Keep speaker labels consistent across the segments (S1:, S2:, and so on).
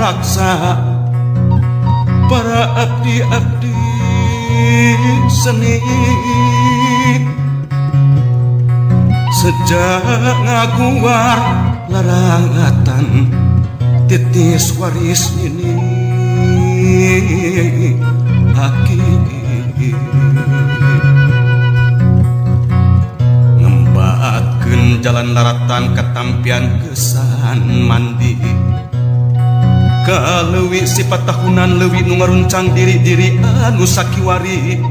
S1: pangraksa para abdi-abdi seni. Sejak ngaguar larangatan titis waris ini aki ngembatkeun jalan laratan ketampian kesan mandi bakal lewi sifat tahunan lewi nungaruncang diri-diri anu sakiwari.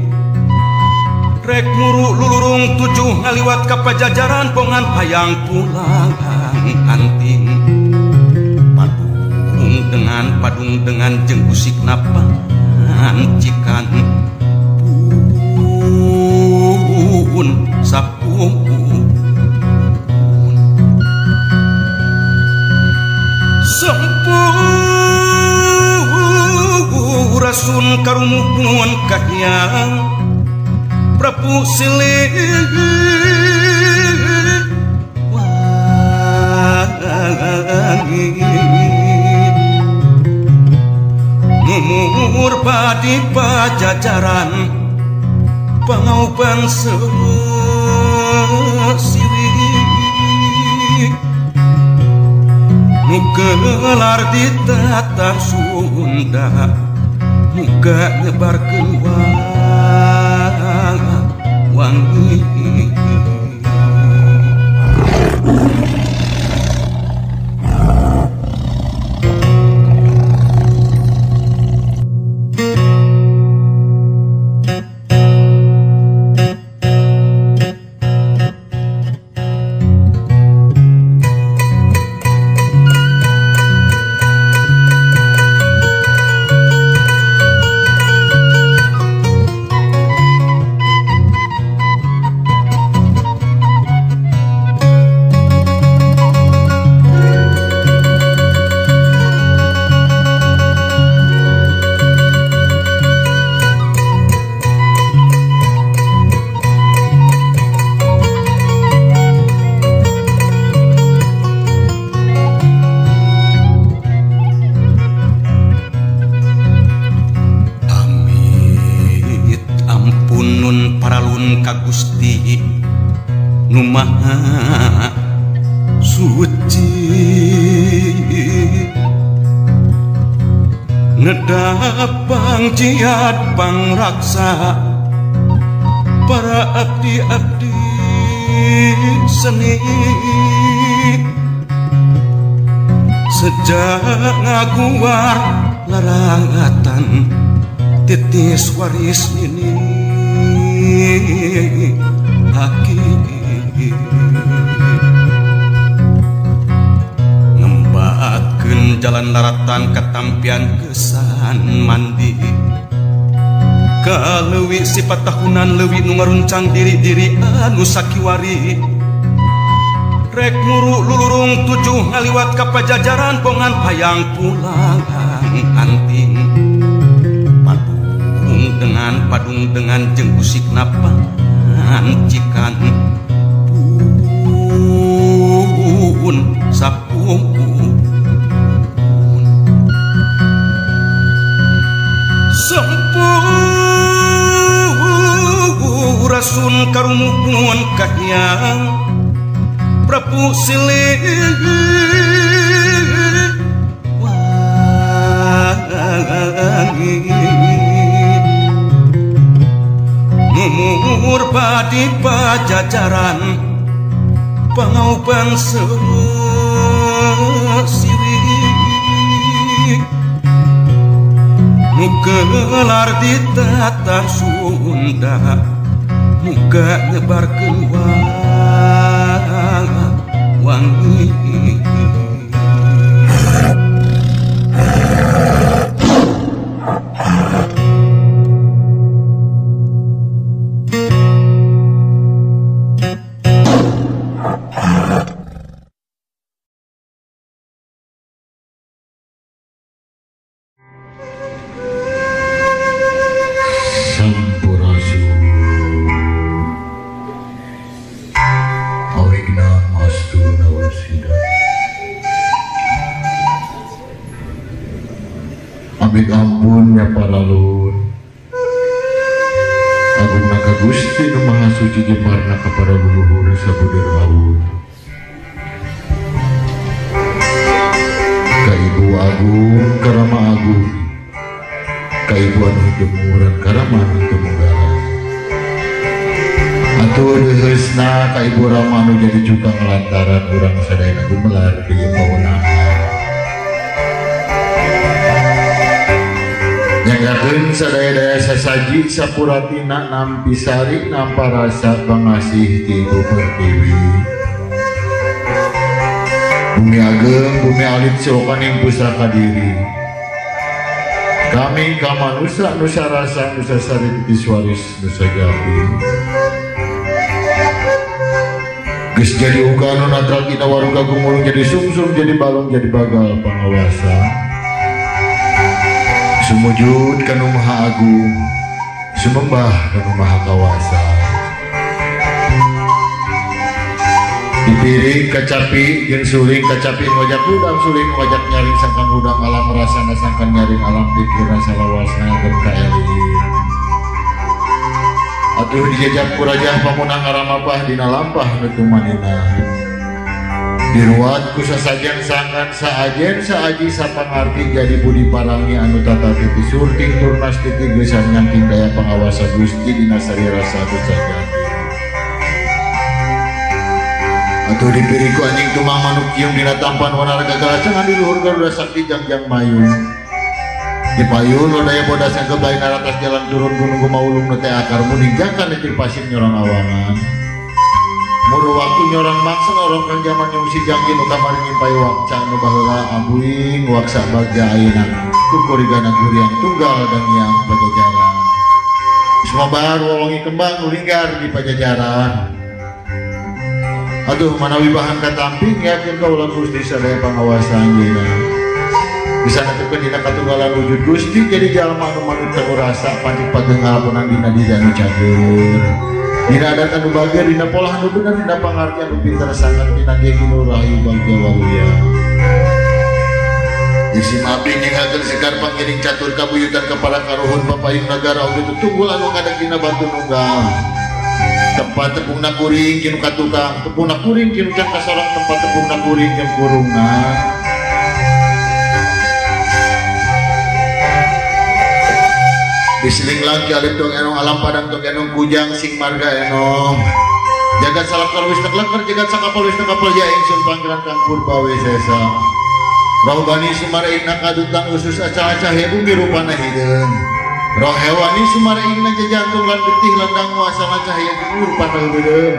S1: Rek muru lulurung tujuh ngaliwat ka pajajaran pongan hayang pulang anting padung dengan padung dengan jeng usik napa cikan. Pun sap Sun karumuhun kahyang Prabu Silih Mumur badi pajajaran Pangau bangsa siri. Nukelar di tatah Sunda boga nyebar ke uang wangi jiat pangraksa para abdi-abdi seni. Sejak ngaguar larangatan titis waris ini. Aki ngembatkeun jalan laratan ketampian kesan mandi kalewi sifat tahunan lewi nungaruncang diri-diri anu sakiwari. Rek muru lulurung tujuh ngaliwat ke pajajaran pongan payang pulang anting Padung dengan padung dengan jeng usik napa cikan. Pun sap rasun karumuhun kahyang Prabu silih Mumur padi pajajaran Pangauban sesiwi Nugelar di tata Sunda muka nyebar keluar. Wangi
S2: dalam keadaan gumelar di pemenang nyanggakeun sadaya-daya sasaji sapuratina nampisari naparasa pangasih ti ibu pertiwi. Bumi ageng, bumi alit silokan yang pusaka diri Kami kamanusa nusa, rasa, nusa sari, nusa waris, nusa jati Ges jadi anu natral kita waruga gumulung jadi sumsum jadi balong jadi bagal. Pengawasa Sumujud kanu maha agung Sumembah kanu maha kawasa Dipiring kacapi jeung suling kacapi ngajak udang suling ngajak nyaring sangkan udang alam rasana sangkan nyaring alam pikiran salawasna jeung kaelin Aduh dijajak kurajah pamunang aramapah dina lampah nutumanina. Diruat ku sajen sangan saajen saaji sapangarti jadi budi parangi anu tata titi surting turnas titi gesan nyanting daya pengawasa gusti dina sari rasa jagat. Atuh dipiriku anjing tumang manuk kium dina tampan wanar gagal di luhur garuda sakti jangjang mayu di payun lo daya bodas yang kebaik naratas jalan turun gunung gumaulung nete akar muning jangkan netir pasir nyorang awangan. Muru waktu nyorang maksa orang kan zaman yang si jangkin utamar nyimpai wakca nu baheula ambuing waksa bagja ayeuna. Kukurigana guriang tunggal dan yang pajajaran. Semua baru wolongi kembang ulinggar di pajajaran. Aduh manawi bahan katamping yakin kau ulang gusti sadaya pengawasan dina bisa netekeun dina katunggalan wujud gusti jadi jalma anu manut teu rasa pancik pageng ngalapunan dina dina anu cager dina adat anu bager dina pola anu bener dina pangarti anu pinter sangat dina dia kinu rahayu bagja waluya Isi mabi nyengakeun sekar pangiring catur kabuyutan kepala karuhun papayung nagara oge tunggul anu ngadeg dina batu nunggal tempat tepungna kuring kinu katukang tepungna kuring kinu can kasorong tempat tepungna kuring jeung kurungna Disiling lagi alif dong enong alam padang dong enong kujang sing marga enong. Jagat salam karwis tak lekar jagat sakapal wis takapal ya ingsun panggilan kang purba sesa rohbani sumare ing kadutan usus acah-acah ya bumi rupana hideung roh hewani sumare ing jantung lan getih landang muasana cahaya di rupana hideung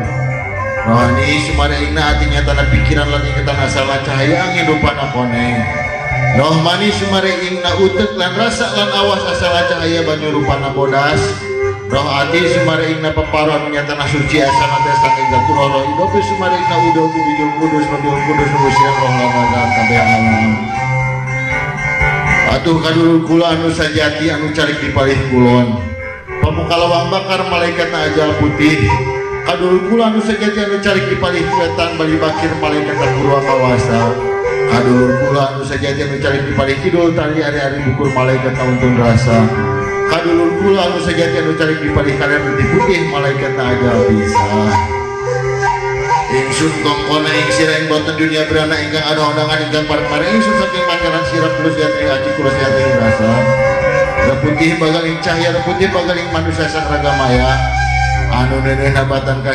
S2: rohani sumare ing hatinya tanah pikiran lan ingatan asal cahaya angin rupana koneng Rohmani sumare ingna utek lan rasa lan awas asal cahaya banyu rupana bodas. Roh ati sumare ingna peparon nyatana suci asal nate sanging gatu roh idopi sumare ingna udah tu bijul kudus bijul kudus nubusian roh lan naga kabeh alam Atuh kadulur kula anu sajati anu carik di palih kulon. Pamuka lawang bakar malaikat ajal putih. Kadulur kula anu sajati anu carik di palih wetan bali bakir malaikat purwa kawasa Aduh kula anu sajati anu di paling kidul tali hari-hari bukur malaikat nauntun rasa Kadulur kula anu sajati anu di paling kanan putih putih malaikat aja bisa. Ingsun kongkona ing sirah ing boten dunia berana ingkang ada undangan ingkang parmare ingsun saking pancaran sirap kulus yatri aji kulus yatri rasa. Reputih bagal ing cahaya reputih bagal ing manusia sang raga maya anu nene nabatan ka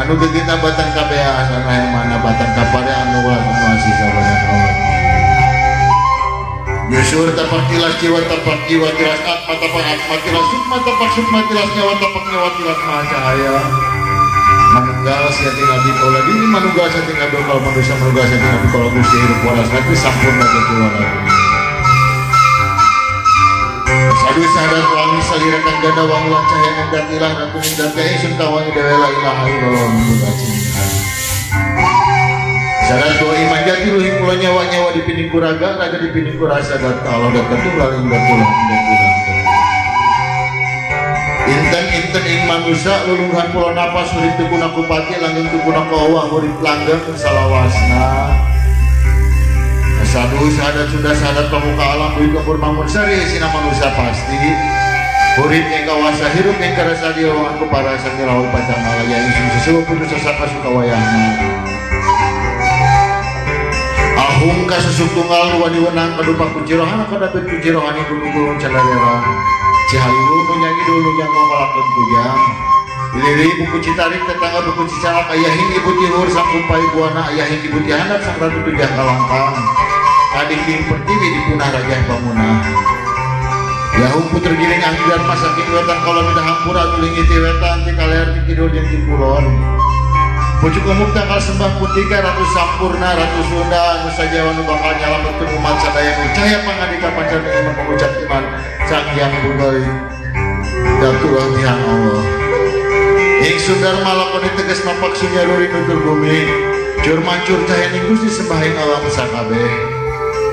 S2: anu gigit nabatan kapea, sana anu hema nabatan ka pare anu ulah anu masih kabadan Allah Yusur tapak kilas jiwa tapak jiwa kilas atma tapak atma kilas sukma tapak sukma kilas nyawa tapak nyawa kilas maha cahaya manunggal saya tinggal di kola diri manunggal saya tinggal di kola manusia manunggal saya tinggal di kola gusti hidup waras hati sampurna jadi waras Sadu sadar wangi salirakan ganda wangi cahaya ngendar ilah dan kuning dan kaya isun kawangi dewe la ilaha illallah mudah cinta Sadar doa iman jati luhing kula nyawa nyawa di pining kuraga raga di pining kurasa dan Allah dan ing dan tulang dan tulang Inten inten ing manusia lulungan pulau napas urip tukuna kupati langgeng tukuna kawah urip langgeng salawasna
S3: sadu sahadat sudah sahadat pemuka alam bui kebur bangun sari sina manusia pasti. Urip yang kawasa hirup yang karasa dia aku para sani rawal pacang malaya. Yang sesuatu putus sesaka suka wayangna Ahung ka susutunggal wadi wenang kadupa kucirohan kada bet kucirohan ibu nunggu candarera Cihayu nunyanyi dulu yang mau melakukan kujang Lili buku citarik tetangga buku cicalak ayahin ibu tihur sang kumpai buana ayahin ibu tihanap sang ratu tujah kalangkang adik king pertiwi di punah raja bangunah Yahum puter giling anggiran masakin wetan kalau minta hampura tuling iti wetan di kaler di kidul yang kulon Pucuk umum tanggal sembah putika ratu sampurna ratu sunda nusa jawa nu bakal nyalametkeun umat sadaya nu caya pangadika pancar dengan mengucap iman sang yang Datulah yang Allah. Ing sundar malakoni tegas napak sunyaruri nutur bumi. Jur mancur cahaya ning Gusti sembahin alam sakabe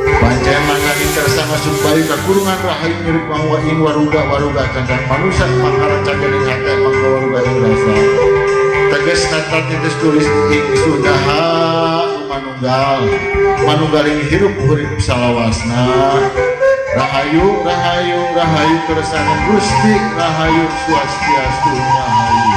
S3: Pancen mangani tersama supaya kakurungan rahayu mirip mangwa ing waruga waruga candang manusia makaran cagaring hati mangga waruga ing rasa Tegas nata titis tulis ing sundaha manunggal. Manunggaling hirup hurip salawasna. Rahayu, rahayu, rahayu keresanan Gusti, rahayu swastiastu rahayu.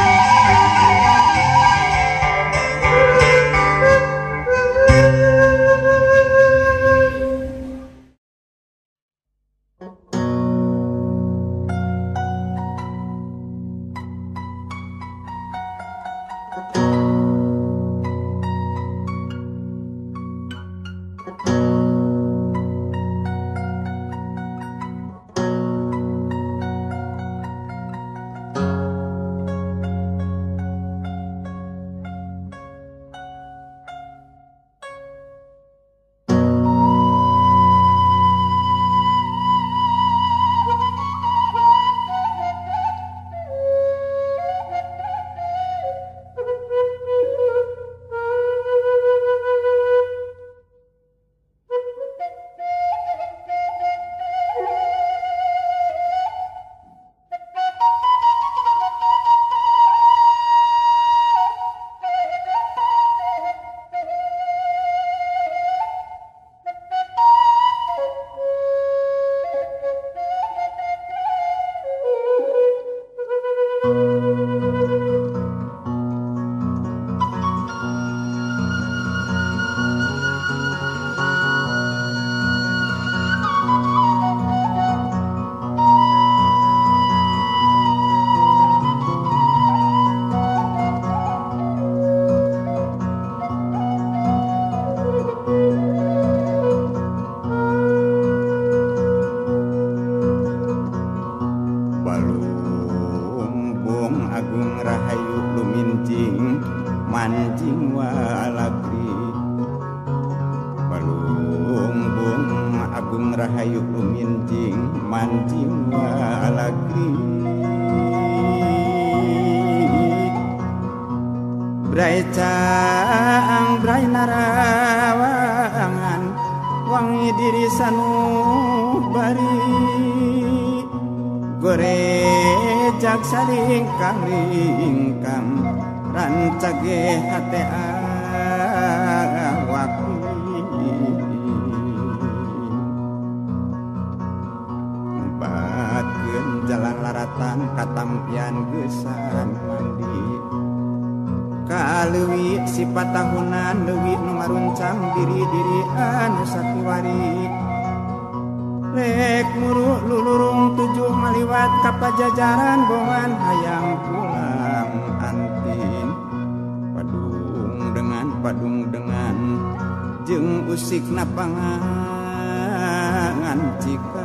S1: งานจิก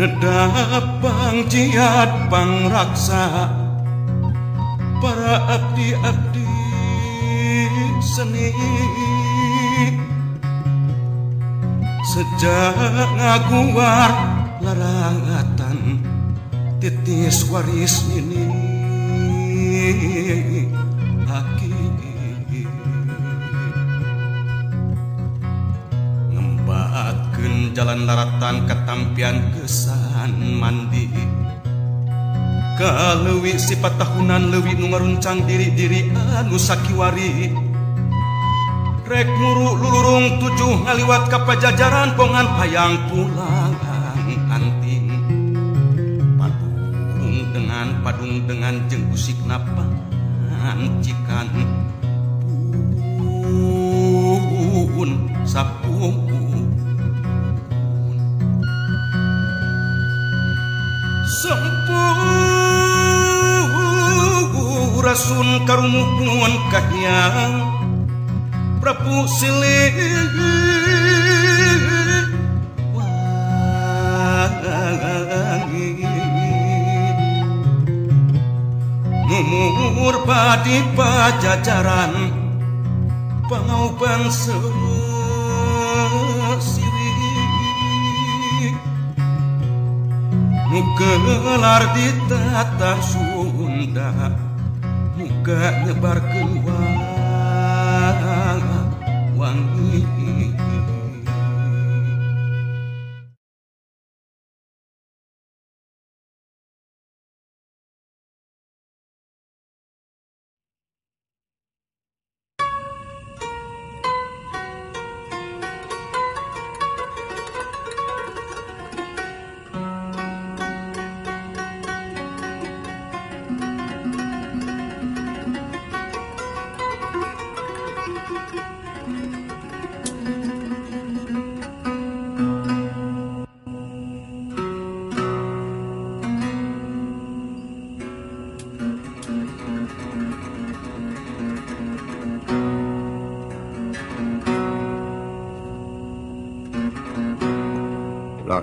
S1: nedapangciatpangraksa para abdi-abdi seni. Sejak ngaguar larangatan titis waris ini jalan laratan ketampian kesan mandi. Kaleuwi sifat tahunan leuwih nu ngaruncang diri-diri anu sakiwari. Rek muru lulurung tujuh ngaliwat ka pajajaran pongan hayang pulang anting. Padung dengan padung dengan jeng usik napan cikan. Pun Sempurasun karumuhun kahyang Prabu silih Mumur padi pajajaran Pangauban sesiri Nugelar di tata Sunda muka nyebar keluar. Wangi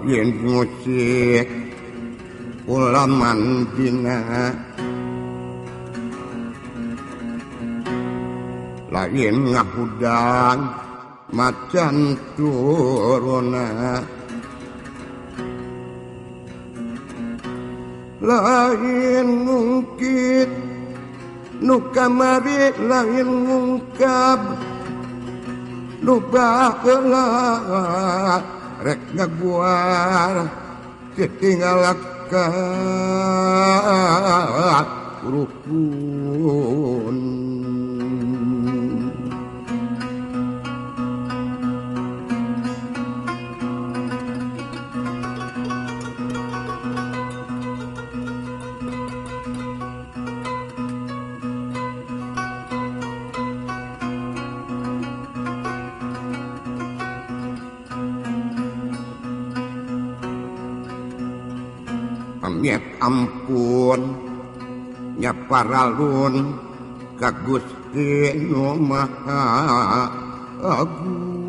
S4: musik ulamandina lain ngabudang macan turuna. Lain mungkin nu kamari lain ngungkap lubah kelak ngaguar ketinggalkan huruf ampun. Nya paralun ka Gusti Nu Maha Agung.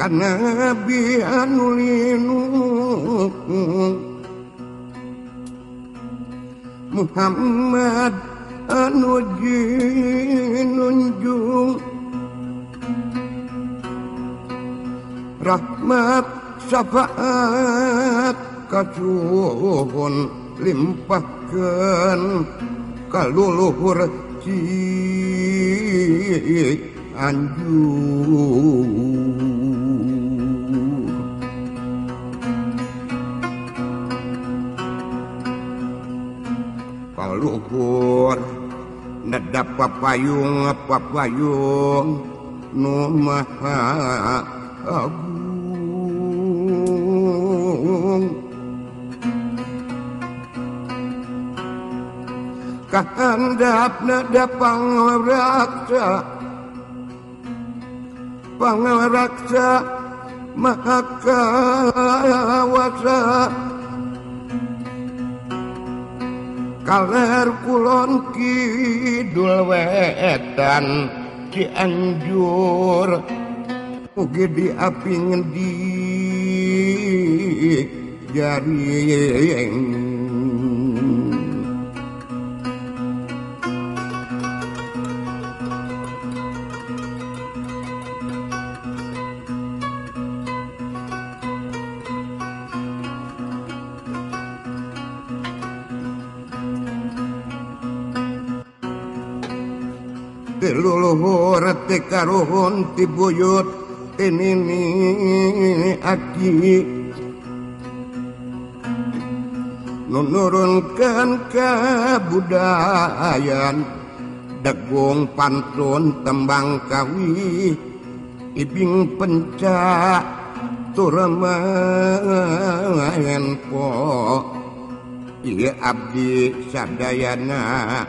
S4: Karena bianulinu Muhammad anu jinunjung nikmat syafaat kacuhun limpahkan kaluluhur Cianjur luhur neda papayung papayung nu maha agung. kahandapnadapangraksa pangaraksa maha kawasa kaler kulon kidul wetan Cianjur. Ugi diaping di jari karuhun tibuyut ini aki. Nunurunkan kebudayaan degung pantun tembang kawi ibing pencak turemen po. Iya abdi sadayana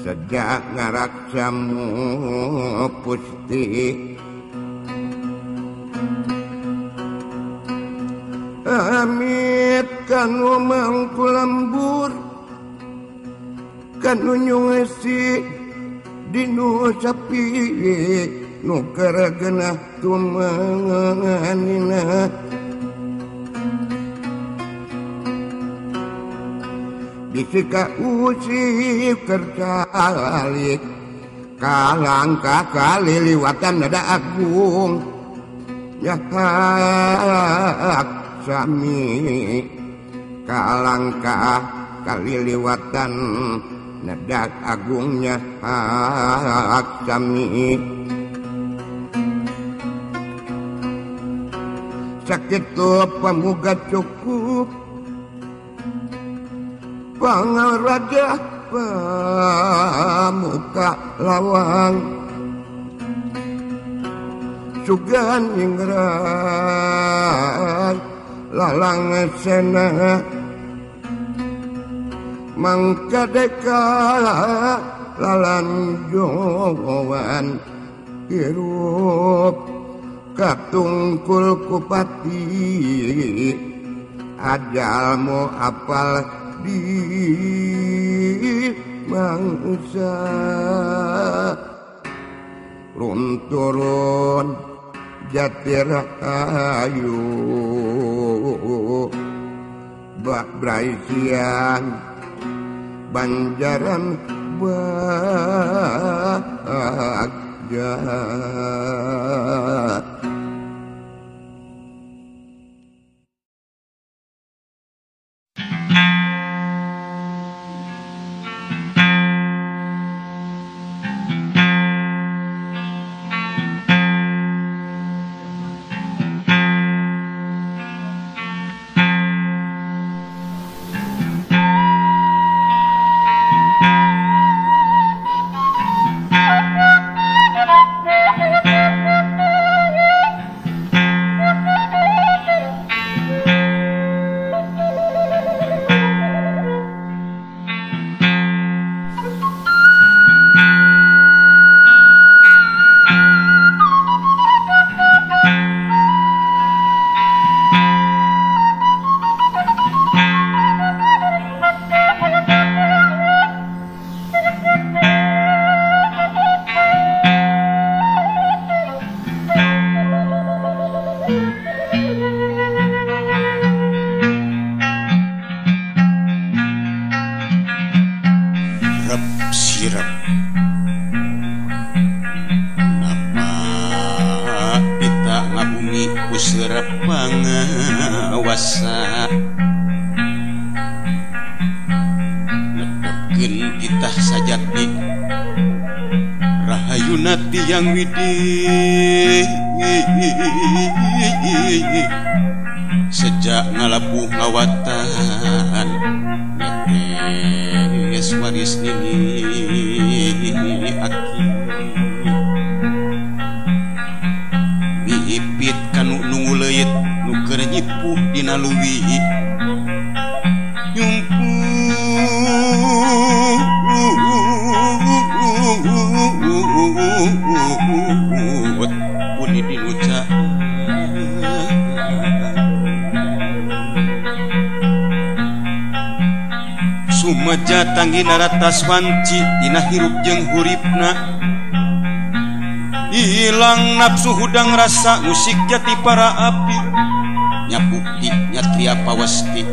S4: sejak ngaraksamu Gusti Amit kanu mangku lembur kanu nyungesi di nu sapi nu karagenah tumanganina Isika uji kercalik Kalang kakali liwatan nada agung. Yahak sami Kalang kakali liwatan nada agungnya hak sami. Sakit tuh pemuga cukup Pangarraja muka lawang. Sugan Inggrat lalang sena. Mangkadekala lalan jowan hirup katungkul kupati ajalmu apal di mangsa. Runturun jatir ayu. Bak braisian banjaran bagja
S1: taswanci Dina hirup jeung huripna. Hilang nafsu hudang rasa musik jati para api. Nyabukti nyatria pawasti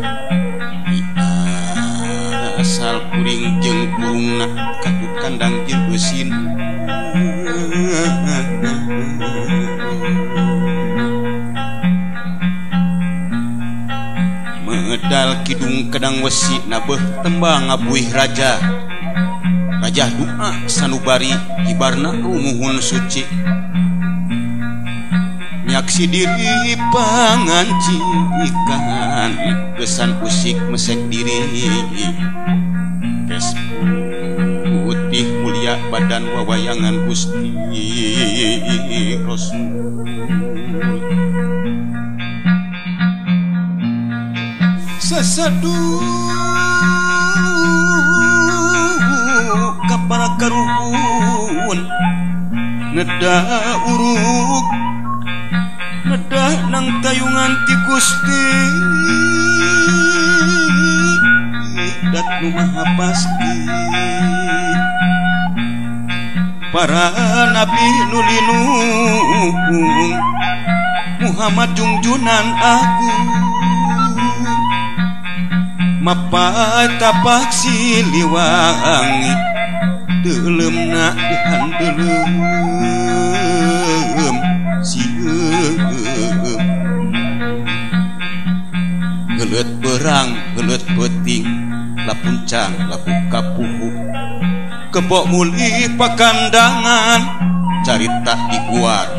S1: asal kuring jeung burungna katut kandang jeung usin medal kidung kedang wesi nabeh tembang abuih raja. Raja doa sanubari ibarna rumuhun suci. Nyaksi diri pangancikan Kesan usik mesek diri. Kes putih mulia badan wawayangan gusti Rasul Seseduh Neda uruk. Neda nang tayungan ti Gusti Dat nu maha pasti Para nabi nulinung Muhammad Jungjunan Agung Mapatapak siliwangi. Delemna dihandelem Sieum berang gelet peting lapuncang laku kapuhu kebok muli pakandangan carita ikuar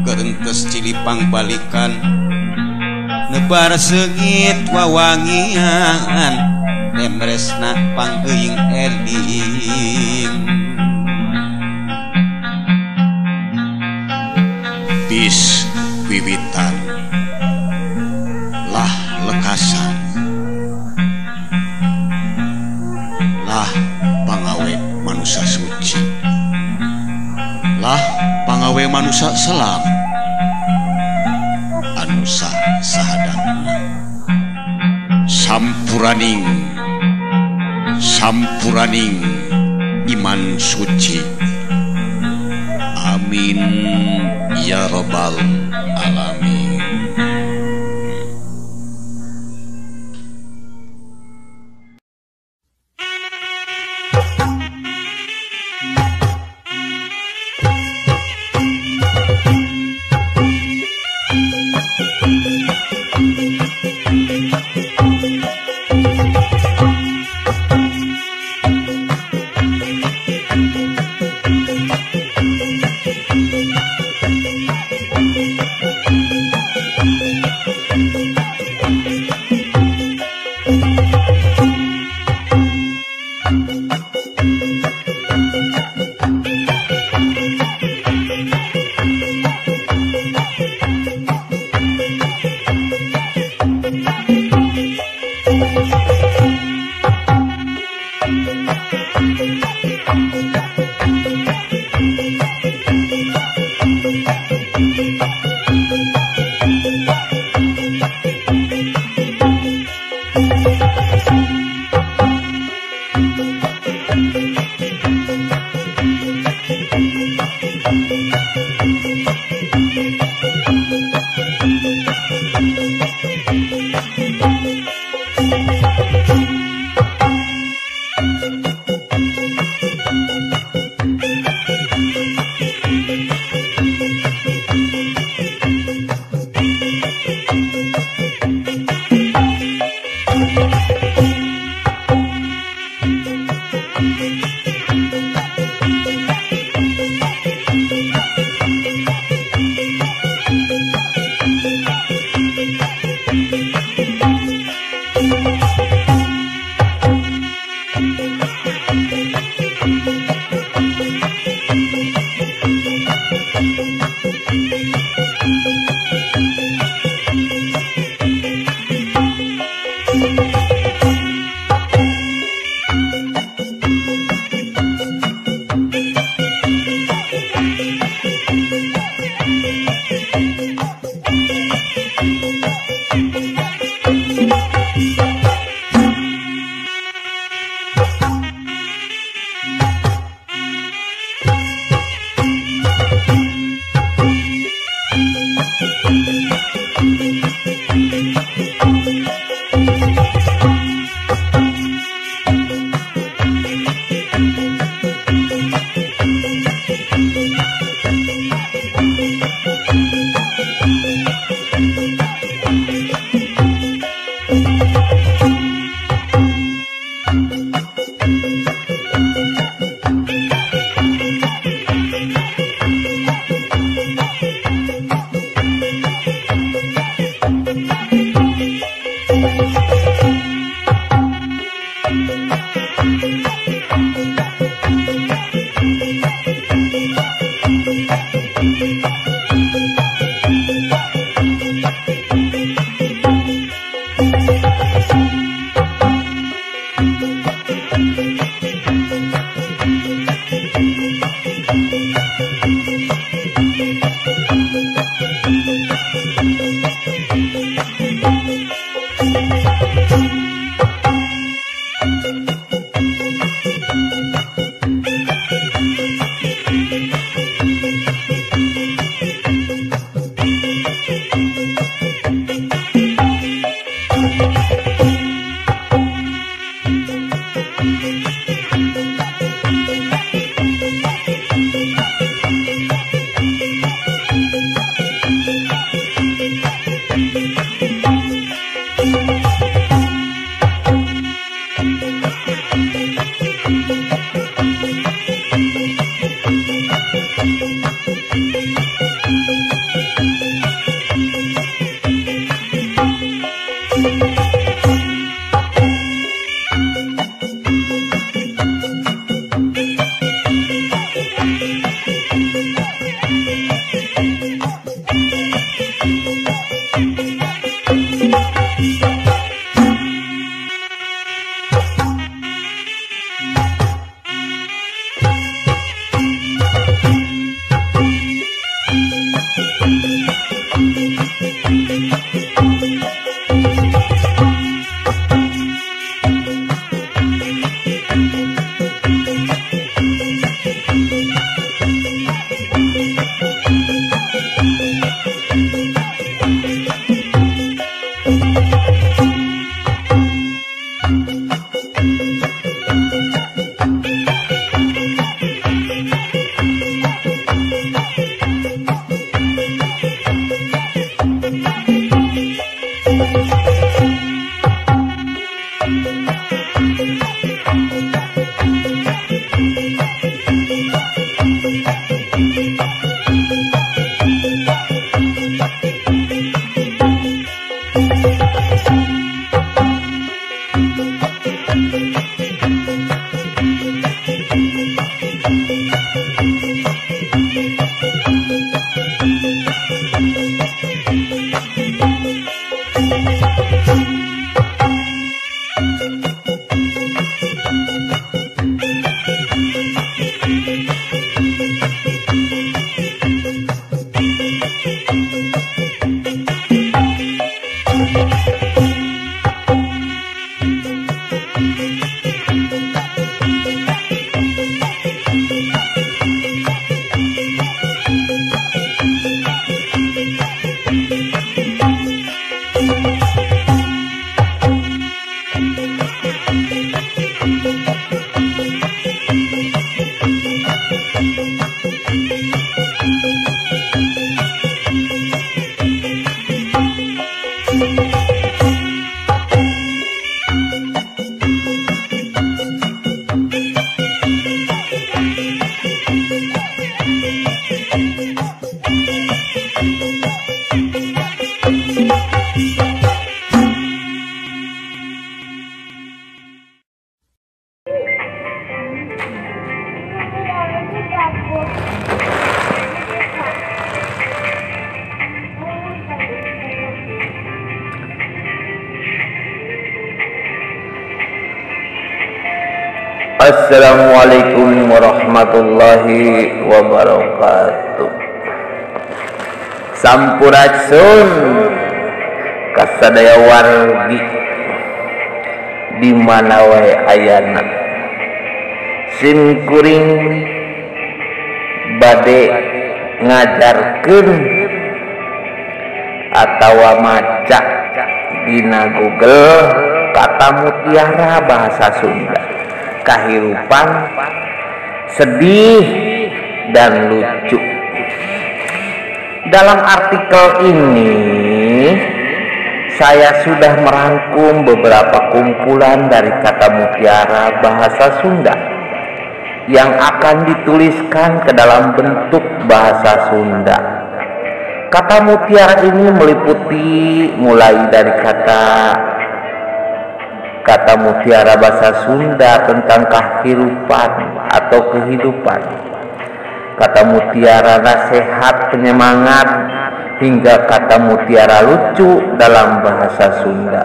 S1: kerentes cilipang balikan. Nebar sengit wawangian nemresna panggeing eling. Bis wiwitan. manusia selam anusa sahadana sampuraning. Sampuraning. Iman suci. Amin. Ya rabbal
S5: warahmatullahi wabarakatuh. Sampurasun. Kasadaya wargi. Di mana wae ayana sim kuring bade ngajarkeun atawa maca dina Google kata mutiara bahasa Sunda. Kahirupan sedih dan lucu dalam artikel ini saya sudah merangkum beberapa kumpulan dari kata mutiara bahasa Sunda yang akan dituliskan ke dalam bentuk bahasa Sunda. Kata mutiara ini meliputi mulai dari kata kata mutiara bahasa Sunda tentang kehidupan atau kehidupan. Kata mutiara nasihat penyemangat hingga kata mutiara lucu dalam bahasa Sunda.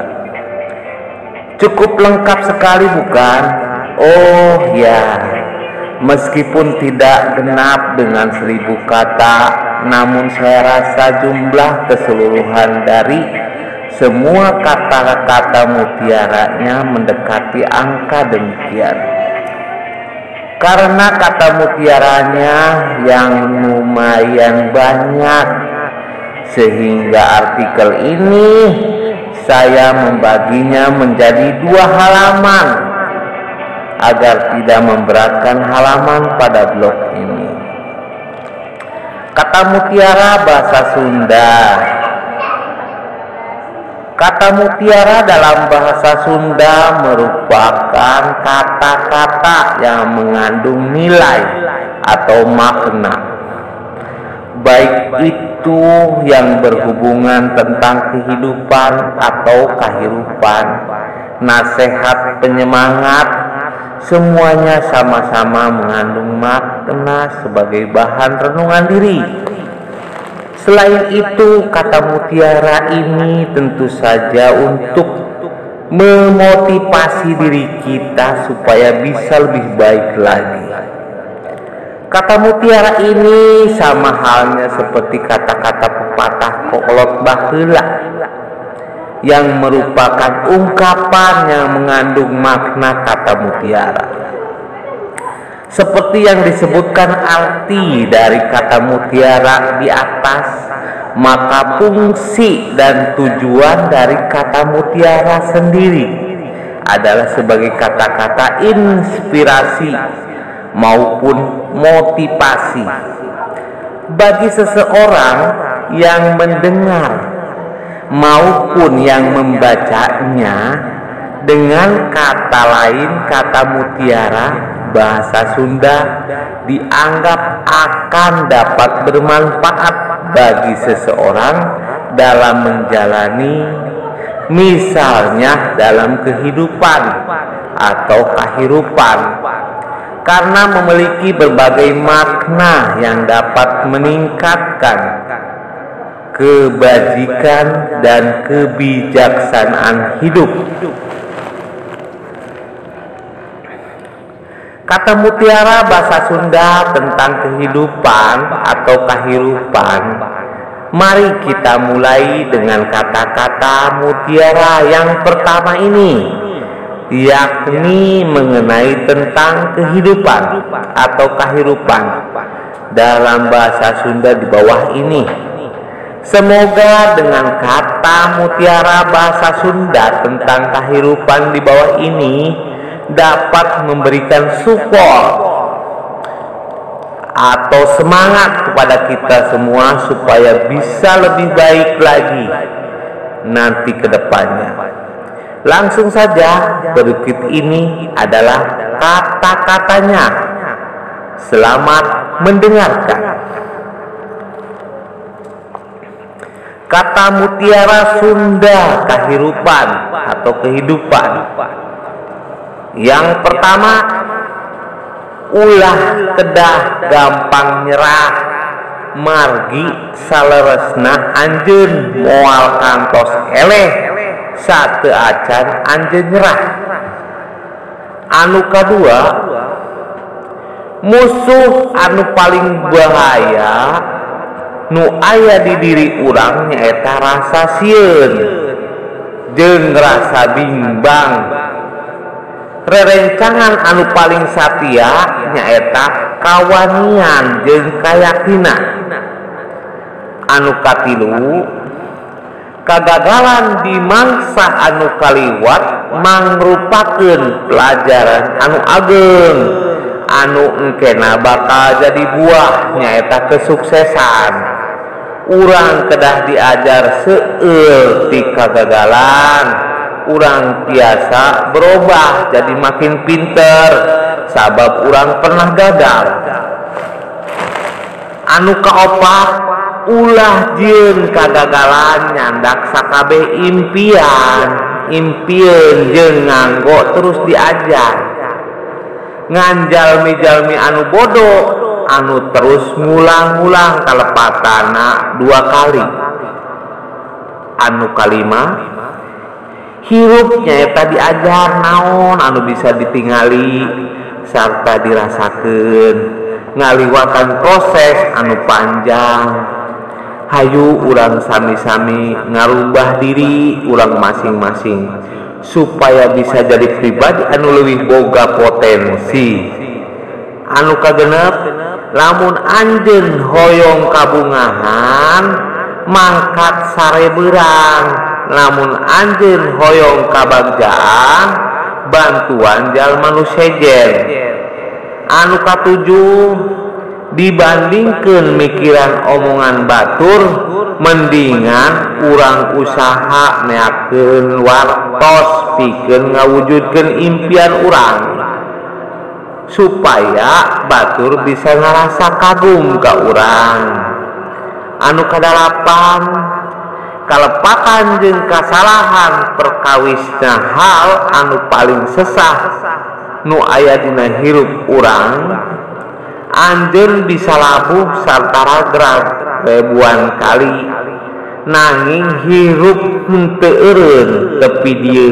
S5: Cukup lengkap sekali bukan? Oh ya, meskipun tidak genap dengan seribu kata, namun saya rasa jumlah keseluruhan dari semua kata-kata mutiaranya mendekati angka demikian. Karena kata mutiaranya yang lumayan banyak sehingga artikel ini saya membaginya menjadi dua halaman agar tidak memberatkan halaman pada blog ini. Kata mutiara bahasa Sunda. Kata mutiara dalam bahasa Sunda merupakan kata-kata yang mengandung nilai atau makna. Baik itu yang berhubungan tentang kehidupan atau kehidupan, nasihat penyemangat, semuanya sama-sama mengandung makna sebagai bahan renungan diri. Selain itu, kata mutiara ini tentu saja untuk memotivasi diri kita supaya bisa lebih baik lagi. Kata mutiara ini sama halnya seperti kata-kata pepatah kolot bahula yang merupakan ungkapan yang mengandung makna kata mutiara. Seperti yang disebutkan arti dari kata mutiara di atas, maka fungsi dan tujuan dari kata mutiara sendiri adalah sebagai kata-kata inspirasi maupun motivasi bagi seseorang yang mendengar maupun yang membacanya dengan kata lain kata mutiara bahasa Sunda dianggap akan dapat bermanfaat bagi seseorang dalam menjalani misalnya dalam kehidupan atau kehidupan karena memiliki berbagai makna yang dapat meningkatkan kebajikan dan kebijaksanaan hidup. Kata mutiara bahasa Sunda tentang kehidupan atau kehidupan. Mari kita mulai dengan kata-kata mutiara yang pertama ini yakni mengenai tentang kehidupan atau kehidupan dalam bahasa Sunda di bawah ini. Semoga dengan kata mutiara bahasa Sunda tentang kehidupan di bawah ini dapat memberikan support atau semangat kepada kita semua supaya bisa lebih baik lagi nanti ke depannya. Langsung saja berikut ini adalah kata-katanya. Selamat mendengarkan. Kata mutiara Sunda kehidupan atau kehidupan. Yang pertama, ulah kedah gampang nyerah. Margi saleresna anjun moal kantos eleh. Satu acan anjir nyerah. Anu kedua musuh anu paling bahaya nu aya di diri urang nyaeta rasa sieun. Jeung rasa bimbang rerencangan anu paling satia nyaeta kawanian jeung kayaktina anukatilu kegagalan dimangsa anu Kaliwat mangrupakeun pelajaran anu ageng. Anu engkena bakal jadi buah nyaeta kesuksesan. Urang kedah diajar seetika kegagalan orang biasa berubah jadi makin pinter. Sabab orang pernah gagal. Anu kaopak ulah jin kagagalan nyandak sakabeh impian. Impian jeng nganggo terus diajar. Nganjalmi jalmi anu bodoh anu terus ngulang-ngulang kalepatana dua kali. Anu kalimah hirup nyaeta diajar naon anu bisa ditingali serta dirasakan ngaliwatan proses anu panjang. Hayu urang sami-sami ngarubah diri urang masing-masing supaya bisa jadi pribadi anu lebih boga potensi. Anu kagenep? Lamun anjen hoyong kabungahan mangkat sare berang namun anjing hoyong kabagjaan bantuan Jalmanu Sejen anu katujuh dibandingkan mikiran omongan Batur mendingan kurang usaha neakken wartos pikir ngawujudkan impian orang supaya Batur bisa ngerasa kagum ke orang anu kedalapan kalepakan jeung kasalahan perkawisna hal anu paling sesah nu aya dina hirup urang Anjun bisa labuh sartara gerak ribuan kali nanging hirup teun tepi dia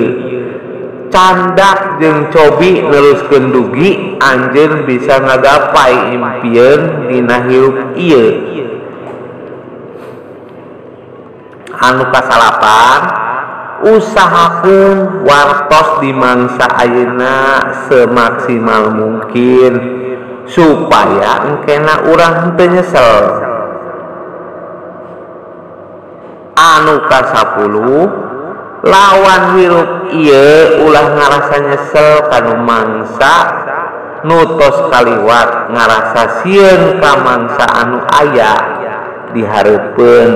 S5: candak jeung cobi terus dugi anjeun bisa ngagapai impian dina hirup iya hanuka salapan usahakan wartos di mangsa ayeuna semaksimal mungkin supaya engkena urang teu nyesel. Anu ka 10 lawan hirup ieu ulah ngarasa nyesel kanu mangsa nutos kaliwat ngarasa sieun ka mangsa anu aya dihareupeun.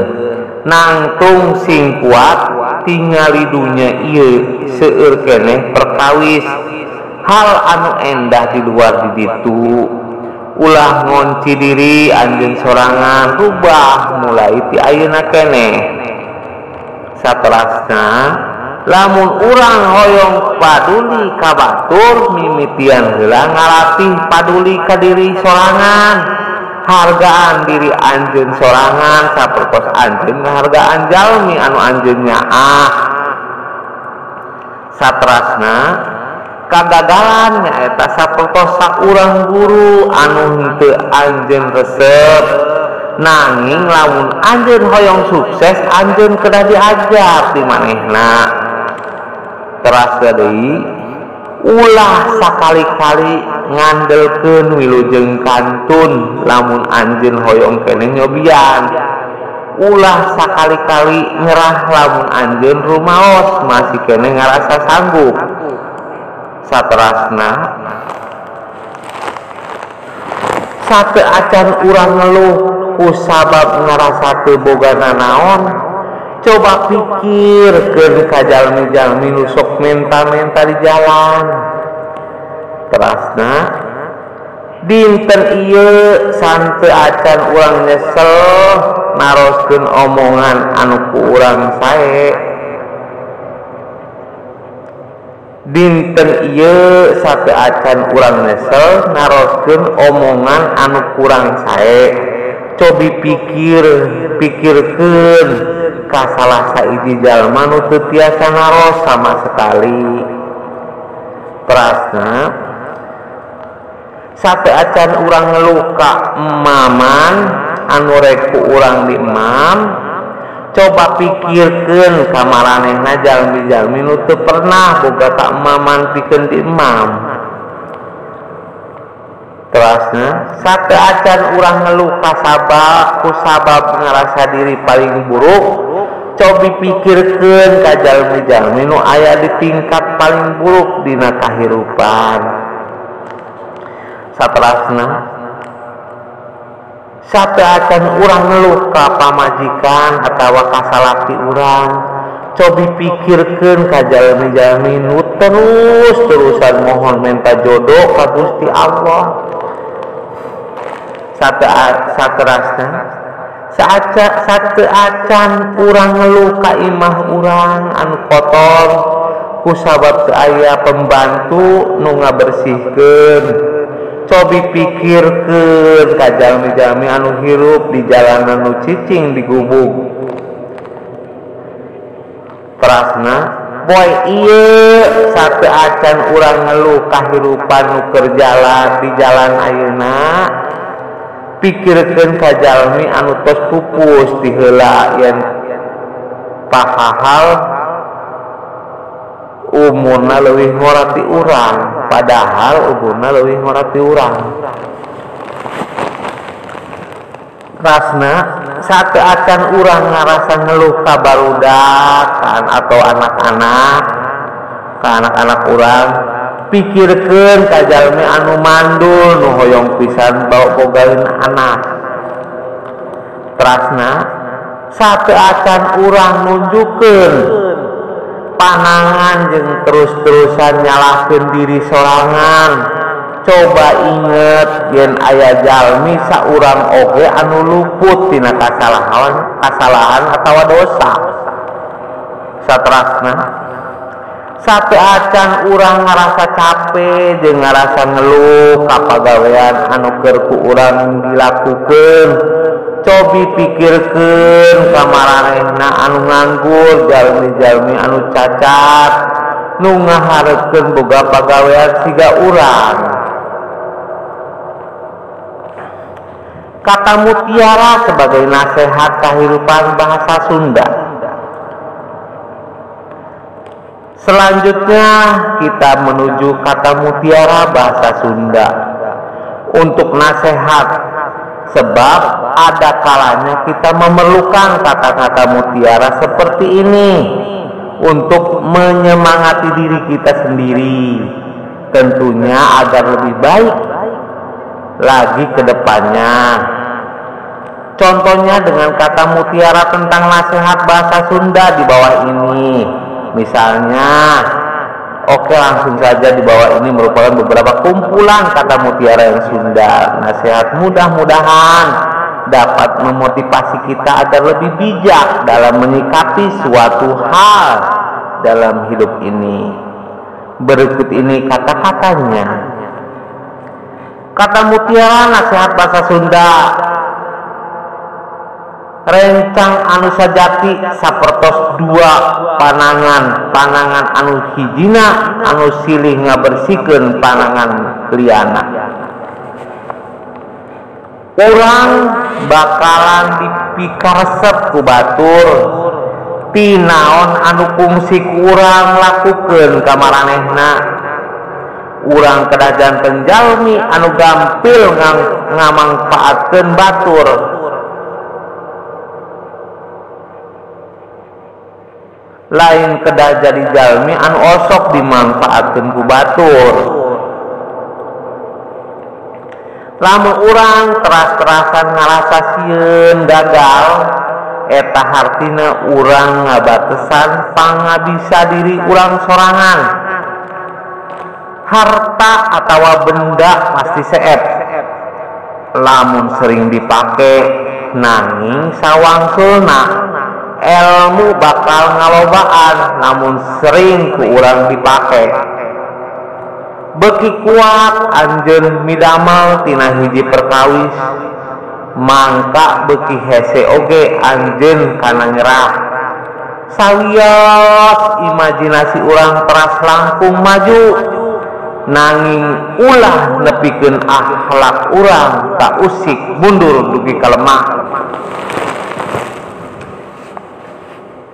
S5: nangtung sing kuat tinggali dunya ieu seueur keneh perkawis. Hal anu endah di luar di ditu. Ulah ngonci diri anjing sorangan rubah mulai ti ayeuna keneh. Saterasna lamun urang hoyong paduli ka batur mimitian heula ngalatih paduli ka diri sorangan. hargaan diri anjun sorangan saperkos anjun hargaan jalmi anu anjunnya ah satrasna kagagalan nyaeta saperkos saurang guru anu henteu anjeun resep. Nanging lamun anjeun hoyong sukses anjeun kedah diajar di manehna. Teras deui ulah sakali-kali ngandelken wilujeng kantun lamun anjin hoyong kene nyobian. Ulah sakali-kali nyerah lamun anjin rumaos masih kene ngerasa sanggup. Satrasna satu acan urang ngeluh ku sabab ngerasa teboga naon? coba pikir ke kajalmi-jalmi nu menta-menta di jalan. Terasna dinten iya sante acan orang nyesel naroskeun omongan anu ku urang sae. Dinten iya sate acan urang nyesel naroskeun omongan anu kurang sae. cobi pikir pikirkan. Ka salah teu tiasa ngaros sama sekali. Prasna sate acan urang luka Maman anureku urang dimam coba pikirkan kamar aneh najjal bijjal minute pernah boga tak Maman piken dimam terasna satu acan urang sabab ku sabab ngerasa diri paling buruk cobi pikirkan kajal mijal minu ayah di tingkat paling buruk dina kahirupan satrasna. Satu acan urang ngeluka pamajikan atau kasalaki urang cobi pikirkan kajal mijal minu terus terusan mohon minta jodoh ka Gusti Allah. satu satu rasa. Saca satu acan kurang luka imah urang anu kotor kusabab ayah pembantu nunga bersihkan cobi pikir ke kajami-jami anu hirup di jalanan nu cicing di gubuk. Prasna boy iya satu acan urang ngeluh kahirupan nu kerjalan di jalan ayeuna pikirkan kajalmi anu tos pupus dihela yang pahahal umurna lebih ngorati urang padahal umurna lebih ngorati urang. Rasna satu akan urang ngerasa ngeluh kabarudak kan atau anak-anak ke anak-anak urang. pikirkan kajalmi anu mandul nuhoyong pisan bawa bogalin anak. Trasna satu acan urang nunjukkan panangan jeng terus-terusan nyalahkan diri sorangan. Coba inget yen ayah jalmi saurang oge anu luput tina kasalahan kasalahan atau dosa. Satrasna sate acan urang ngerasa capek je ngerasa ngeluh kapagawean anugerku urang dilakukan cobi pikirkan kamarna anu nganggur jalmi-jalmi anu cacat. Nu ngaharepkeun boga pagawean siga urang. Kata mutiara sebagai nasihat kehidupan bahasa Sunda. Selanjutnya kita menuju kata mutiara bahasa Sunda untuk nasihat Sebab ada kalanya kita memerlukan kata-kata mutiara seperti ini untuk menyemangati diri kita sendiri. Tentunya agar lebih baik lagi ke depannya. Contohnya dengan kata mutiara tentang nasihat bahasa Sunda di bawah ini. Misalnya, Oke langsung saja di bawah ini merupakan beberapa kumpulan kata mutiara yang Sunda. Nasihat mudah-mudahan dapat memotivasi kita agar lebih bijak dalam menyikapi suatu hal dalam hidup ini. Berikut ini kata-katanya. Kata mutiara nasihat bahasa Sunda rencang anu sajati sapertos dua panangan panangan anu hijina anu silih ngabersihkeun panangan liana. Orang bakalan dipikarsep ku batur. Tinaon anu fungsi kurang lakukan kamaranehna? Urang kedajan penjalmi anu gampil ngamangfaatkan batur. lain kedah jadi jalmi anu osok dimanfaatkan ku batur. Lamun orang teras-terasan ngerasa sieun gagal eta hartina orang ngabatesan pangabisa diri orang sorangan. Harta atau benda pasti seep. Lamun sering dipakai nanging sawang kulna ilmu bakal ngalobaan namun sering ku urang dipakai beki kuat anjen midamal tina hiji perkawis. Mangka beki hese oge anjen kana nyerah. Sawios imajinasi urang teras langkung maju nanging ulah nepiken akhlak urang tak usik mundur dugi kalemah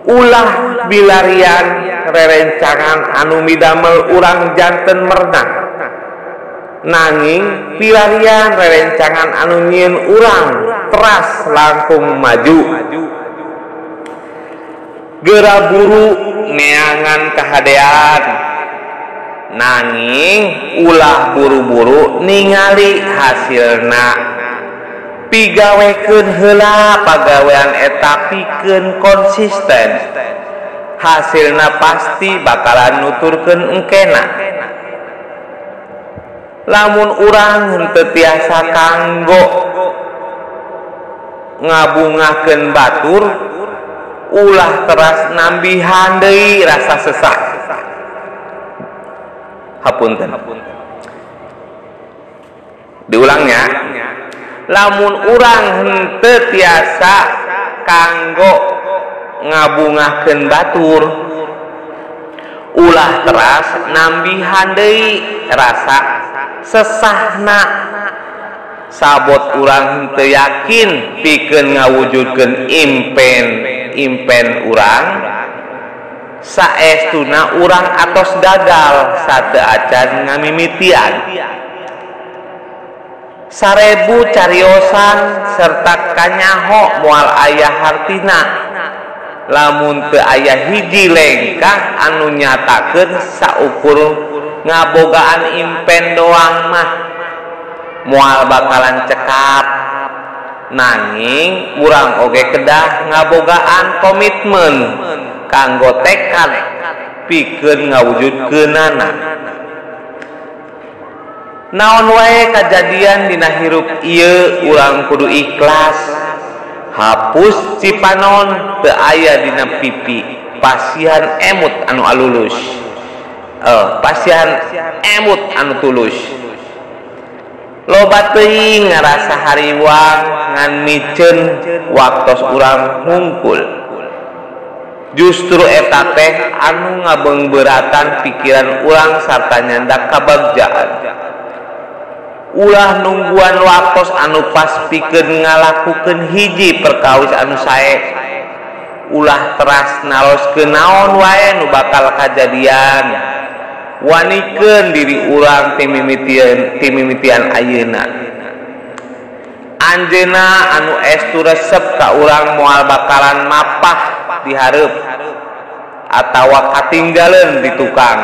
S5: ulah bilarian rerencangan anu midamel urang jantan merenang nanging pilarian rerencangan anu nyin urang teras langkung maju. Gera buru neangan kehadean nanging ulah buru-buru ningali hasilna. pigawekeun heula pagawean eta pikeun konsisten. Hasilna pasti bakalan nuturkeun engkena. Lamun urang henteu tiasa kanggo ngabungakeun batur ulah teras nambihan deui rasa sesak. Hapunten. Diulangnya, diulangnya. lamun urang henteu tiasa kanggo ngabungahkan batur ulah teras nambihan deui rasa sesahna. Sabot urang henteu yakin pikeun ngawujudkeun impen impen urang saestuna urang atos gagal sate acan ngamimitian. sarebu cariosan serta kanyaho mual ayah hartina. Lamun ke ayah hiji lengkah anu nyatakan saukur ngabogaan impen doang mah. Mual bakalan cekap. Nanging urang oge kedah ngabogaan komitmen kanggo tekad pikir ngawujud kenana naon wae kejadian dinahirup Ieu urang kudu ikhlas. Hapus cipanon teu aya dina pipi pasihan emut anu alulus. Eh pasihan emut anu tulus. Loba teuing ngarasa hariwang ngan miceun waktos urang hungkul. Justru eta teh anu ngabengberatan pikiran urang sarta nyandak kabagjaan ulah nungguan watos anu pas piken ngalakukan hiji perkawis anu sae. Ulah teras nalos ke naon wae nu bakal kejadian waniken diri urang timimitian timimitian ayeuna. Anjena anu estu resep ka urang moal bakalan mapah diharap atawa katinggalen di tukang.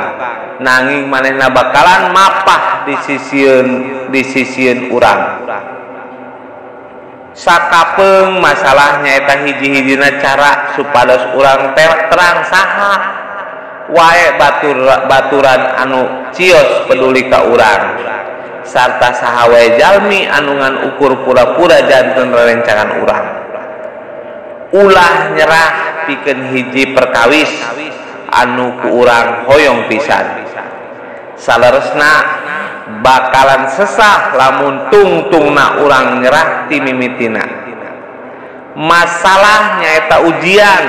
S5: Nanging manehna bakalan mapah disisiun disisiun urang. Sakapeng masalah nyaeta hiji-hijina cara supados urang ter terang saha. Wae batur baturan anu cios peduli ka urang. Sarta saha wae jalmi anungan ukur pura-pura janten rerencangan urang. ulah nyerah pikeun hiji perkawis anu ku urang hoyong pisan. Saleresna bakalan sesah lamun tungtungna urang nyerah ti mimitina. Masalah nyaeta ujian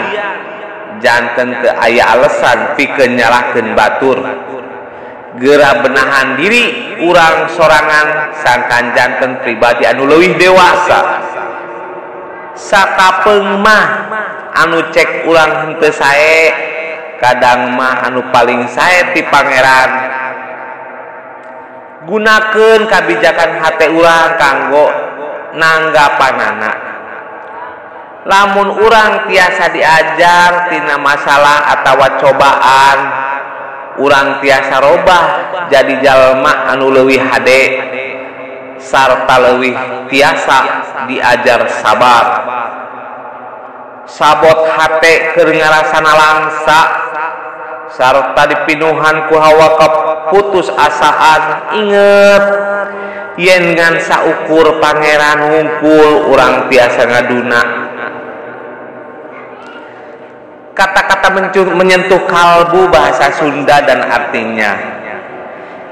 S5: janten teu aya alasan pikeun nyalahkeun batur. Gera benahan diri urang sorangan sangkan janten pribadi anu leuwih dewasa. sakapengmah anu cek ulang hente sae kadang mah anu paling sae ti Pangeran. Gunakan kebijakan H ulang kanggo nanggapan anak lamun urang tiasa diajar tina masalah atau cobaan urang tiasa robah jadi jalma anu lewi HD sarta leuwih tiasa diajar sabar. Sabot hate keur ngarasana langsa sarta dipinuhan ku hawa keputus asaan. Inget yen ngan saukur pangeran hungkul urang tiasa ngaduna. Kata-kata menyentuh kalbu bahasa Sunda dan artinya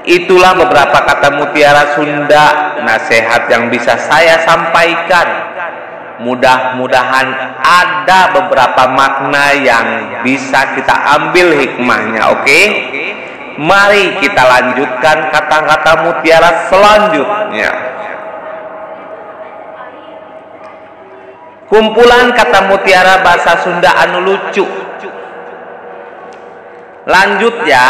S5: itulah beberapa kata mutiara Sunda nasihat yang bisa saya sampaikan mudah-mudahan ada beberapa makna yang bisa kita ambil hikmahnya oke okay? Mari kita lanjutkan kata-kata mutiara selanjutnya. Kumpulan kata mutiara bahasa Sunda anu lucu. Lanjut ya,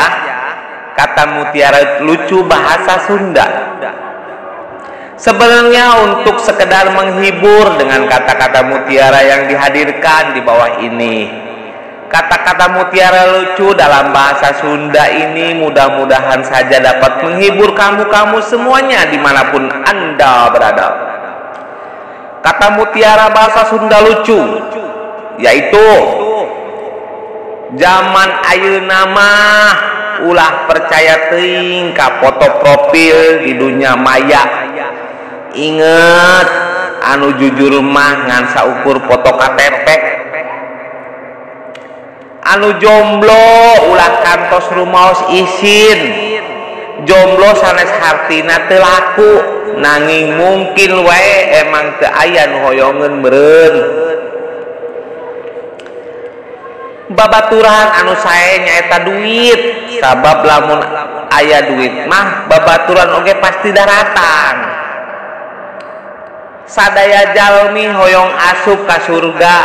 S5: kata mutiara lucu bahasa Sunda. Sebenarnya untuk sekedar menghibur dengan kata-kata mutiara yang dihadirkan di bawah ini. Kata-kata mutiara lucu dalam bahasa Sunda ini mudah-mudahan saja dapat menghibur kamu-kamu semuanya di mana pun Anda berada. Kata mutiara bahasa Sunda lucu yaitu zaman ayeuna mah ulah percaya teing ka foto profil di dunia maya. Inget anu jujur mah ngan saukur foto KTP anu jomblo ulah kantos rumaos isin. Jomblo sanes hartina teu laku nanging mungkin wae emang teu aya nu hoyongeun meureun. babaturan anu saya nyaeta duit. Sabab lamun ayah duit mah babaturan oge pasti daratan sadaya jalmi hoyong asup ka surga.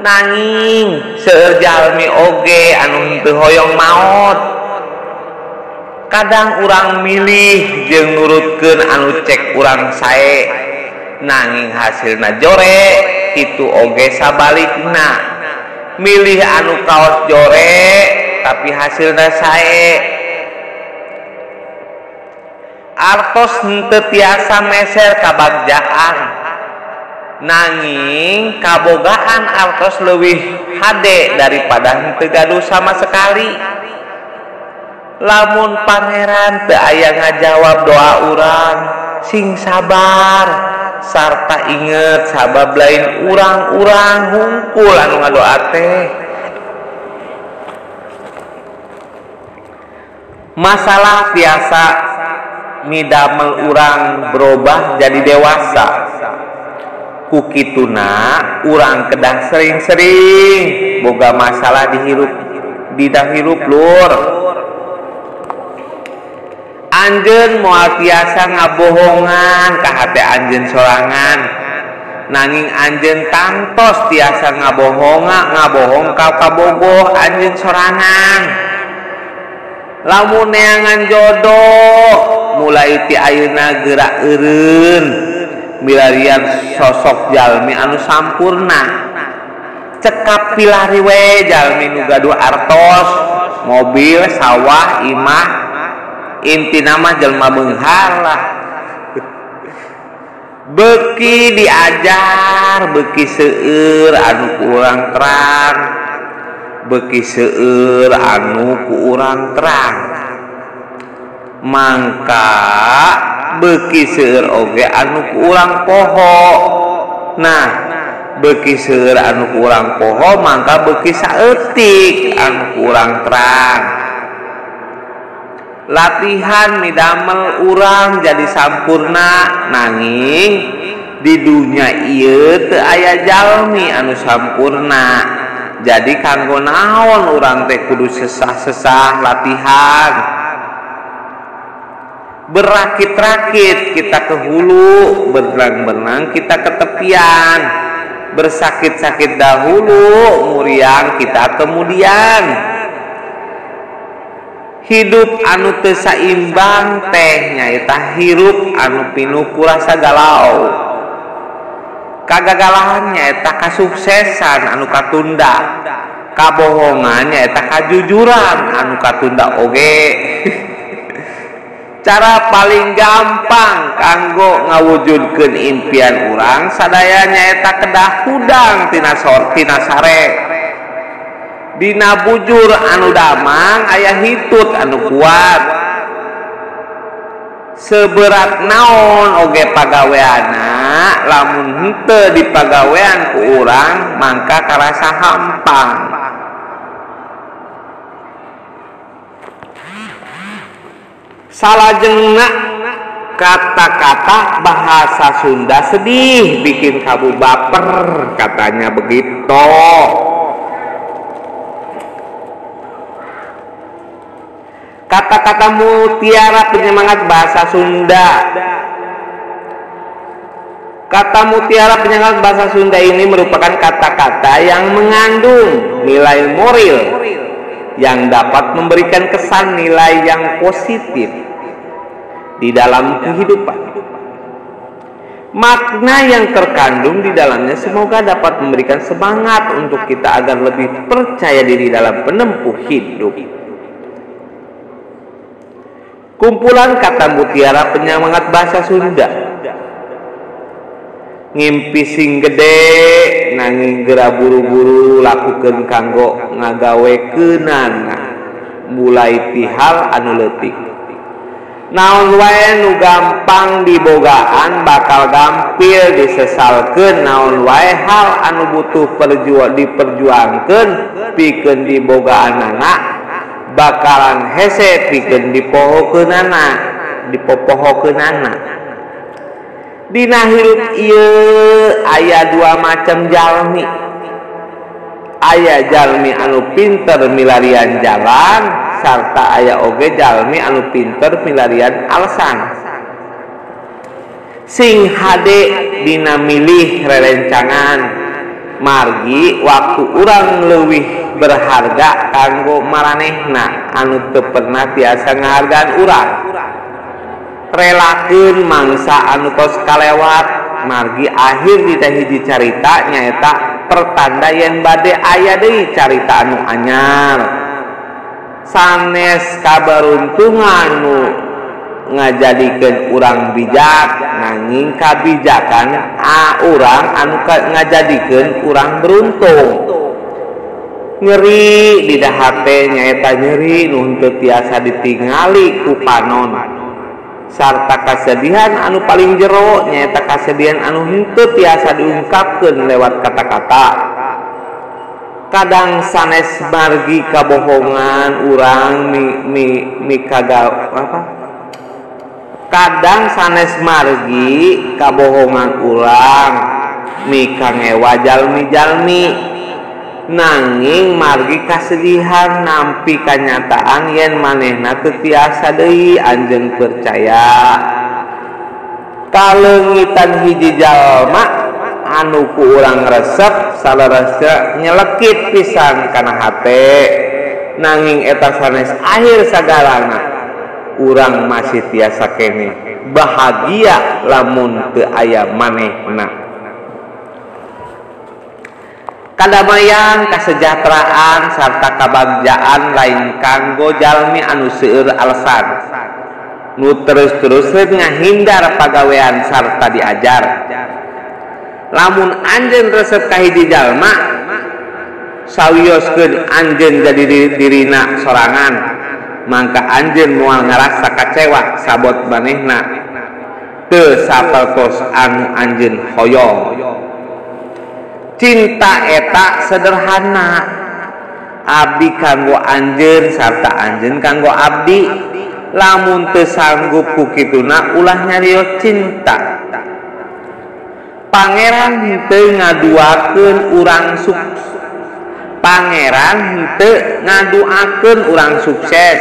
S5: Nanging seueur jalmi oge anu henteu hoyong maot. Kadang urang milih jeung nurutkeun anu cek urang sae. Nanging hasilna jore itu oge sabalikna. milih anu kaos jore tapi hasilnya saya artos henteu tiasa meser kabagjaan nanging kabogaan artos lebih hade daripada henteu gaduh sama sekali. Lamun pangeran teu aya ngajawab doa urang sing sabar. Sarta inget sabab lain urang-urang hungkul anu ngadoa teh. Masalah biasa midamel urang berubah jadi dewasa. Kukituna urang kedah sering-sering. Boga masalah dihirup didahirup lur Anjen mual biasa ngabohongan KHT Anjen sorangan. Nanging Anjen tangtos tiasa ngabohonga ngabohong kau kabogoh Anjen sorangan. Lamun neangan jodoh mulai ti ayeuna gerak eureun milarian sosok jalmi anu sampurna. Cekap pilari we jalmi nu gaduh artos. Mobil sawah imah inti nama jelma menghalah beki diajar beki seueur anu kurang terang. Beki seueur anu kurang terang. Mangka beki seueur oge anu kurang poho. Nah beki seueur anu kurang poho mangka beki saeutik anu kurang terang. Latihan midamel urang jadi sampurna. Nanging di dunia iya teu aya jalmi anu sampurna. Jadi kanggo naon urang teh kudu sesah-sesah latihan? Berakit-rakit kita ke hulu berenang-berenang kita ke tepian. Bersakit-sakit dahulu muriang kita kemudian hidup anu tesaimbang teh nyaita hirup anu pinu kurasa galau. Kagagalahanyaeta kasuksesan anu katunda. Kabohongan nyaita kajujuran anu katunda oge. Cara paling gampang kanggo ngawujudkeun impian urang sadaya nyaita kedah hudang tina sortina sare Dina bujur anu damang ayah hitut anu kuat. Seberat naon oge pagaweana lamun hente di pagawean ku urang mangka karasa hampang. Salajengna kata-kata bahasa Sunda sedih bikin kamu baper katanya begitu kata-kata mutiara penyemangat bahasa Sunda Kata mutiara penyemangat bahasa Sunda ini merupakan kata-kata yang mengandung nilai moral yang dapat memberikan kesan nilai yang positif di dalam kehidupan. Makna yang terkandung di dalamnya semoga dapat memberikan semangat untuk kita agar lebih percaya diri dalam menempuh hidup. Kumpulan kata mutiara penyemangat bahasa Sunda. Ngimpi sing gede nanging gera buru-buru lakukan kanggo ngagawe kenana mulai tihal anu letik. Naon wae nu gampang dibogaan bakal gampil disesalkan naon wae hal anu butuh perjuang diperjuangkan pikeun dibogaan anak bakalan hese pikeun dipoho ke nana dipopoho Dina hirup iya ayah dua macam jalmi. Ayah jalmi anu pinter milarian jalan serta ayah oge jalmi anu pinter milarian alasan. Sing hade dina milih rerencangan margi waktu urang lebih berharga kanggo maranehna anu teu pernah tiasa ngahargaan urang. Relakeun mangsa anu tos kalewat margi akhir diteh hiji carita nyaeta pertanda yen bade aya deui carita anu anyar. Sanes kabaruntungan nu ngajadikan urang bijak nanging kabijakan a orang anu ngajadikan urang beruntung. Nyeri di dahate nyaeta nyeri nuntut tiasa ditingali ku panon. Sarta kasedihan anu paling jero nyaeta kasedihan anu henteu tiasa diungkapkan lewat kata-kata. Kadang sanes margi kabohongan urang mi mi, mi kagal apa? kadang sanes margi kabohongan ulang. Mikange wajalmijalmi nanging margi kasedihan nampi kanyataan yen manehna tetiasa deui anjeun percaya. Kalengitan hiji jalma anu ku urang resep salerasna nyelekit pisan kana hate. Nanging eta sanes akhir sagalana urang masih tiasa kene. Bahagia lamun teu aya manehna kadamaian kesejahteraan serta kebagjaan lain kanggo jalmi anu seueur alasan. Nu terus-terusan ngahindar pagawean serta diajar. Lamun anjen resep kahiji jalma sawioskeun anjen jadi dirina sorangan. Mangka anjin mual ngerasa kecewa sabot banehna ke sapelkos anu anjin hoyong cinta eta sederhana. Abdi kanggo anjir sarta anjin kanggo abdi. Lamun teu sanggup kukituna ulah nyarios cinta. Pangeran henteu ngaduakeun urang sukses Pangeran hente ngaduakeun urang sukses.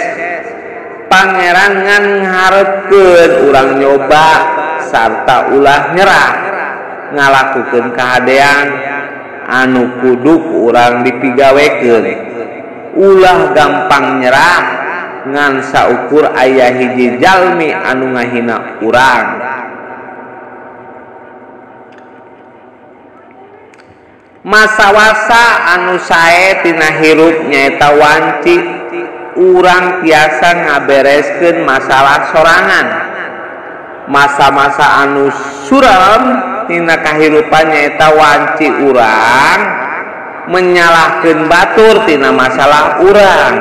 S5: Pangeran ngan ngarepkeun urang nyoba sarta ulah nyerah. Ngalakukeun kahadean. Anu kudu orang dipigaweken ulah gampang nyerah ngansa ukur ayah hiji Jalmi anu ngahina urang. masa-wasa anu sayaetina hirup nyaeta wanci urang tiasa ngabereskeun masalah sorangan. Masa-masa anu suram tina kahirupan nyaeta wanci urang menyalahkan batur tina masalah urang.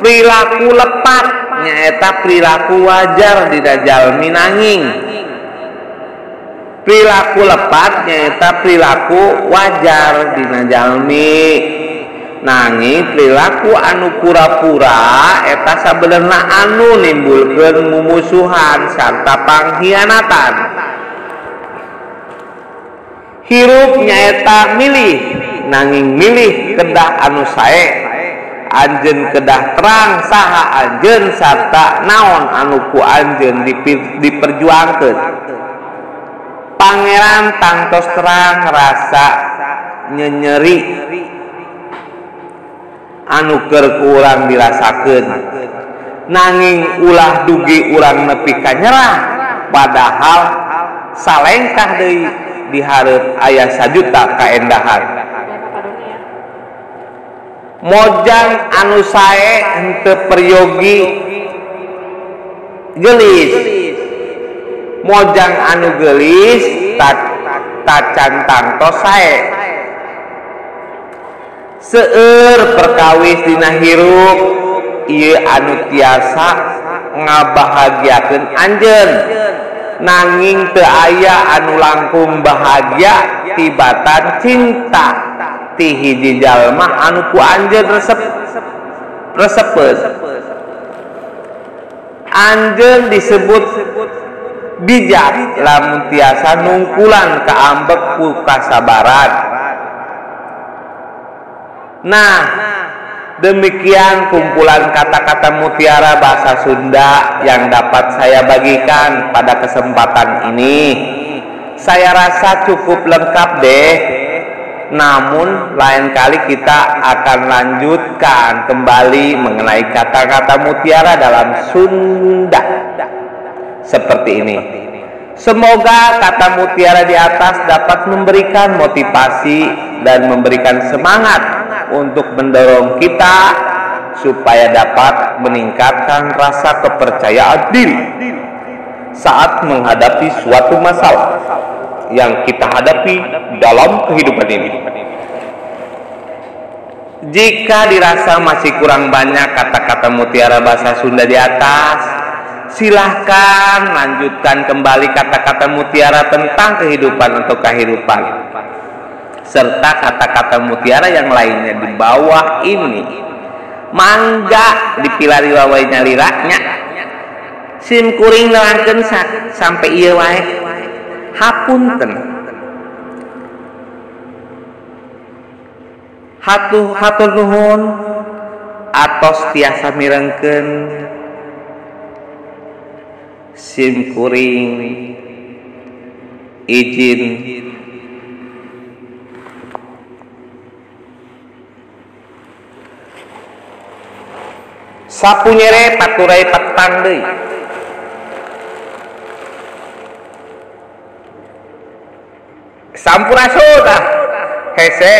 S5: Perilaku lepat nyaeta perilaku wajar di Dajjal Minanging. perilaku lepat nyaeta perilaku wajar Dinajalmi nanging perilaku anu pura-pura eta sabenerna anu nimbulkeun mumusuhan serta pangkhianatan. Hirup nyaeta milih nanging milih kedah anu sae. Anjen kedah terang saha Anjen sarta naon anuku Anjen diperjuangkan Pangeran tangtos terang rasa nyenyeri anuger kurang dirasakan nanging ulah dugi urang nepi kanyerah padahal salengkah deui diharap ayah sajuta kaendahan mojang anu sae henteu peryogi gelis. mojang anu gelis tacan tangtos sae. Seueur perkawis dina hirup ieu anu tiasa ngabahagiakeun anjeun. Nanging teu aya anu langkung bahagia tibatan cinta. Ti hiji jalma anu ku anjeun resep resepeun anjeun disebut bijak lamun tiasa nungkulan kaambek ku kasabaran Nah, demikian kumpulan kata-kata mutiara bahasa Sunda yang dapat saya bagikan pada kesempatan ini. Saya rasa cukup lengkap deh. Namun lain kali kita akan lanjutkan kembali mengenai kata-kata mutiara dalam Sunda. Seperti ini. Semoga kata mutiara di atas dapat memberikan motivasi dan memberikan semangat untuk mendorong kita supaya dapat meningkatkan rasa kepercayaan diri saat menghadapi suatu masalah yang kita hadapi dalam kehidupan ini. Jika dirasa masih kurang banyak kata-kata mutiara bahasa Sunda di atas, silahkan lanjutkan kembali kata-kata mutiara tentang kehidupan untuk kehidupan. Serta kata-kata mutiara yang lainnya di bawah ini. Mangga dipilari wawainya liraknya. Sim kuring nerangkeun sampai iya wae. Hapunten. Hatuh hatur nuhun. Atos tiasa mirengkeun sim kuring izin sapu nyere paturai petang deui sampurasun ah hese